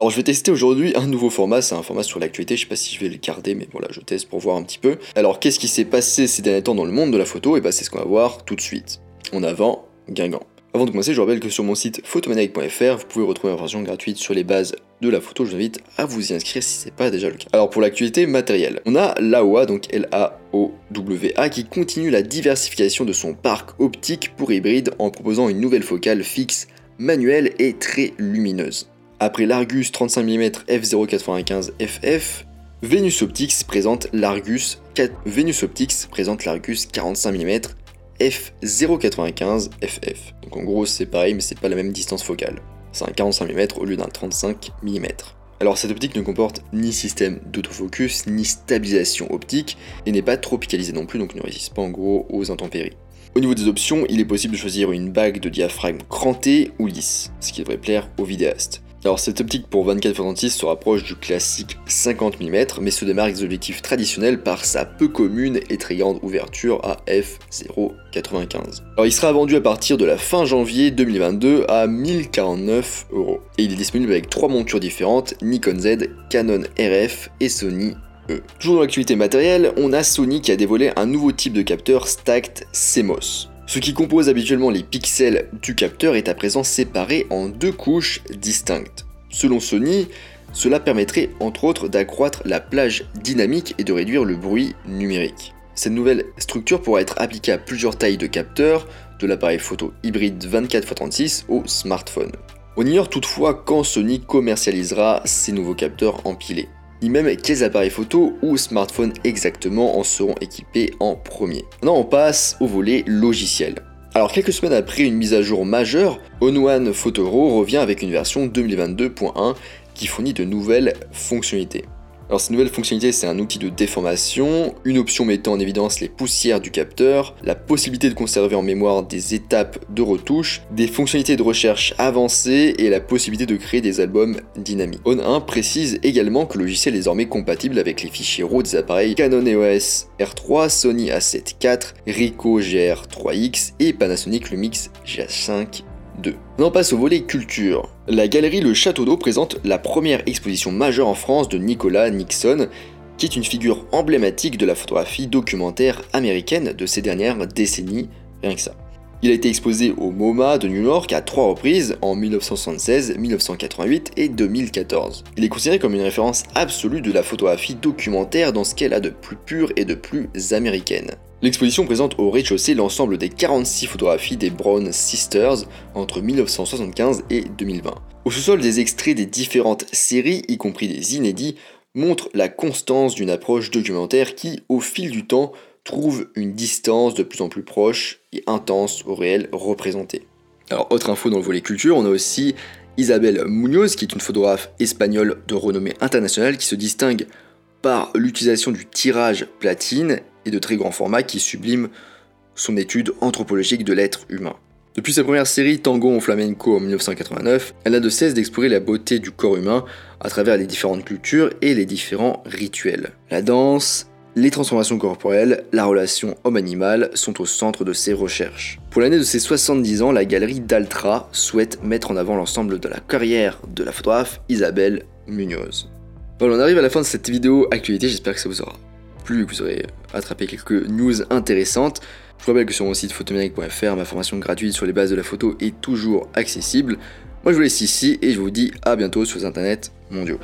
Alors je vais tester aujourd'hui un nouveau format, c'est un format sur l'actualité, je sais pas si je vais le garder, mais voilà, je teste pour voir un petit peu. Alors qu'est-ce qui s'est passé ces derniers temps dans le monde de la photo? Et bah c'est ce qu'on va voir tout de suite. En avant, Guingamp. Avant de commencer, je rappelle que sur mon site photomaniac.fr, vous pouvez retrouver une version gratuite sur les bases de la photo. Je vous invite à vous y inscrire si c'est pas déjà le cas. Alors pour l'actualité matérielle, on a l'AOA, donc L-A-O-W-A, qui continue la diversification de son parc optique pour hybride en proposant une nouvelle focale fixe, manuelle et très lumineuse. Après l'Argus 35 mm f0.95 FF, Venus Optics présente l'Argus présente l'Argus 45 mm f0.95 FF. Donc en gros c'est pareil mais c'est pas la même distance focale. C'est un 45 mm au lieu d'un 35 mm. Alors cette optique ne comporte ni système d'autofocus ni stabilisation optique et n'est pas tropicalisée non plus donc ne résiste pas en gros aux intempéries. Au niveau des options, il est possible de choisir une bague de diaphragme crantée ou lisse, ce qui devrait plaire aux vidéastes. Alors cette optique pour 24-36 se rapproche du classique 50 mm, mais se démarque des objectifs traditionnels par sa peu commune et très grande ouverture à f0.95. Alors il sera vendu à partir de la fin janvier 2022 à 1049 euros. Et il est disponible avec trois montures différentes, Nikon Z, Canon RF et Sony E. Toujours dans l'actualité matérielle, on a Sony qui a dévoilé un nouveau type de capteur Stacked CMOS. Ce qui compose habituellement les pixels du capteur est à présent séparé en deux couches distinctes. Selon Sony, cela permettrait entre autres d'accroître la plage dynamique et de réduire le bruit numérique. Cette nouvelle structure pourra être appliquée à plusieurs tailles de capteurs, de l'appareil photo hybride 24x36 au smartphone. On ignore toutefois quand Sony commercialisera ces nouveaux capteurs empilés ni même quels appareils photo ou smartphones exactement en seront équipés en premier. Maintenant on passe au volet logiciel. Alors quelques semaines après une mise à jour majeure, On Photoro revient avec une version 2022.1 qui fournit de nouvelles fonctionnalités. Alors cette nouvelle fonctionnalité, c'est un outil de déformation, une option mettant en évidence les poussières du capteur, la possibilité de conserver en mémoire des étapes de retouche, des fonctionnalités de recherche avancées et la possibilité de créer des albums dynamiques. On1 précise également que le logiciel est désormais compatible avec les fichiers RAW des appareils Canon EOS R3, Sony A7 IV, Ricoh GR3X et Panasonic Lumix GH5 2. On passe au volet culture. La galerie Le Château d'Eau présente la première exposition majeure en France de Nicolas Nixon, qui est une figure emblématique de la photographie documentaire américaine de ces dernières décennies, rien que ça. Il a été exposé au MoMA de New York à trois reprises en 1976, 1988 et 2014. Il est considéré comme une référence absolue de la photographie documentaire dans ce qu'elle a de plus pur et de plus américaine. L'exposition présente au rez-de-chaussée l'ensemble des 46 photographies des Brown Sisters entre 1975 et 2020. Au sous-sol, des extraits des différentes séries, y compris des inédits, montrent la constance d'une approche documentaire qui, au fil du temps, trouve une distance de plus en plus proche et intense au réel représenté. Alors, autre info dans le volet culture, on a aussi Isabelle Munoz, qui est une photographe espagnole de renommée internationale qui se distingue par l'utilisation du tirage platine et de très grands formats qui sublime son étude anthropologique de l'être humain. Depuis sa première série Tango en flamenco en 1989, elle n'a de cesse d'explorer la beauté du corps humain à travers les différentes cultures et les différents rituels. La danse, les transformations corporelles, la relation homme-animal sont au centre de ses recherches. Pour l'année de ses 70 ans, la galerie d'Altra souhaite mettre en avant l'ensemble de la carrière de la photographe Isabelle Munoz. Voilà, on arrive à la fin de cette vidéo actualité, j'espère que ça vous aura plu, que vous aurez attrapé quelques news intéressantes. Je vous rappelle que sur mon site photomérique.fr, ma formation gratuite sur les bases de la photo est toujours accessible. Moi je vous laisse ici et je vous dis à bientôt sur les internets mondiaux.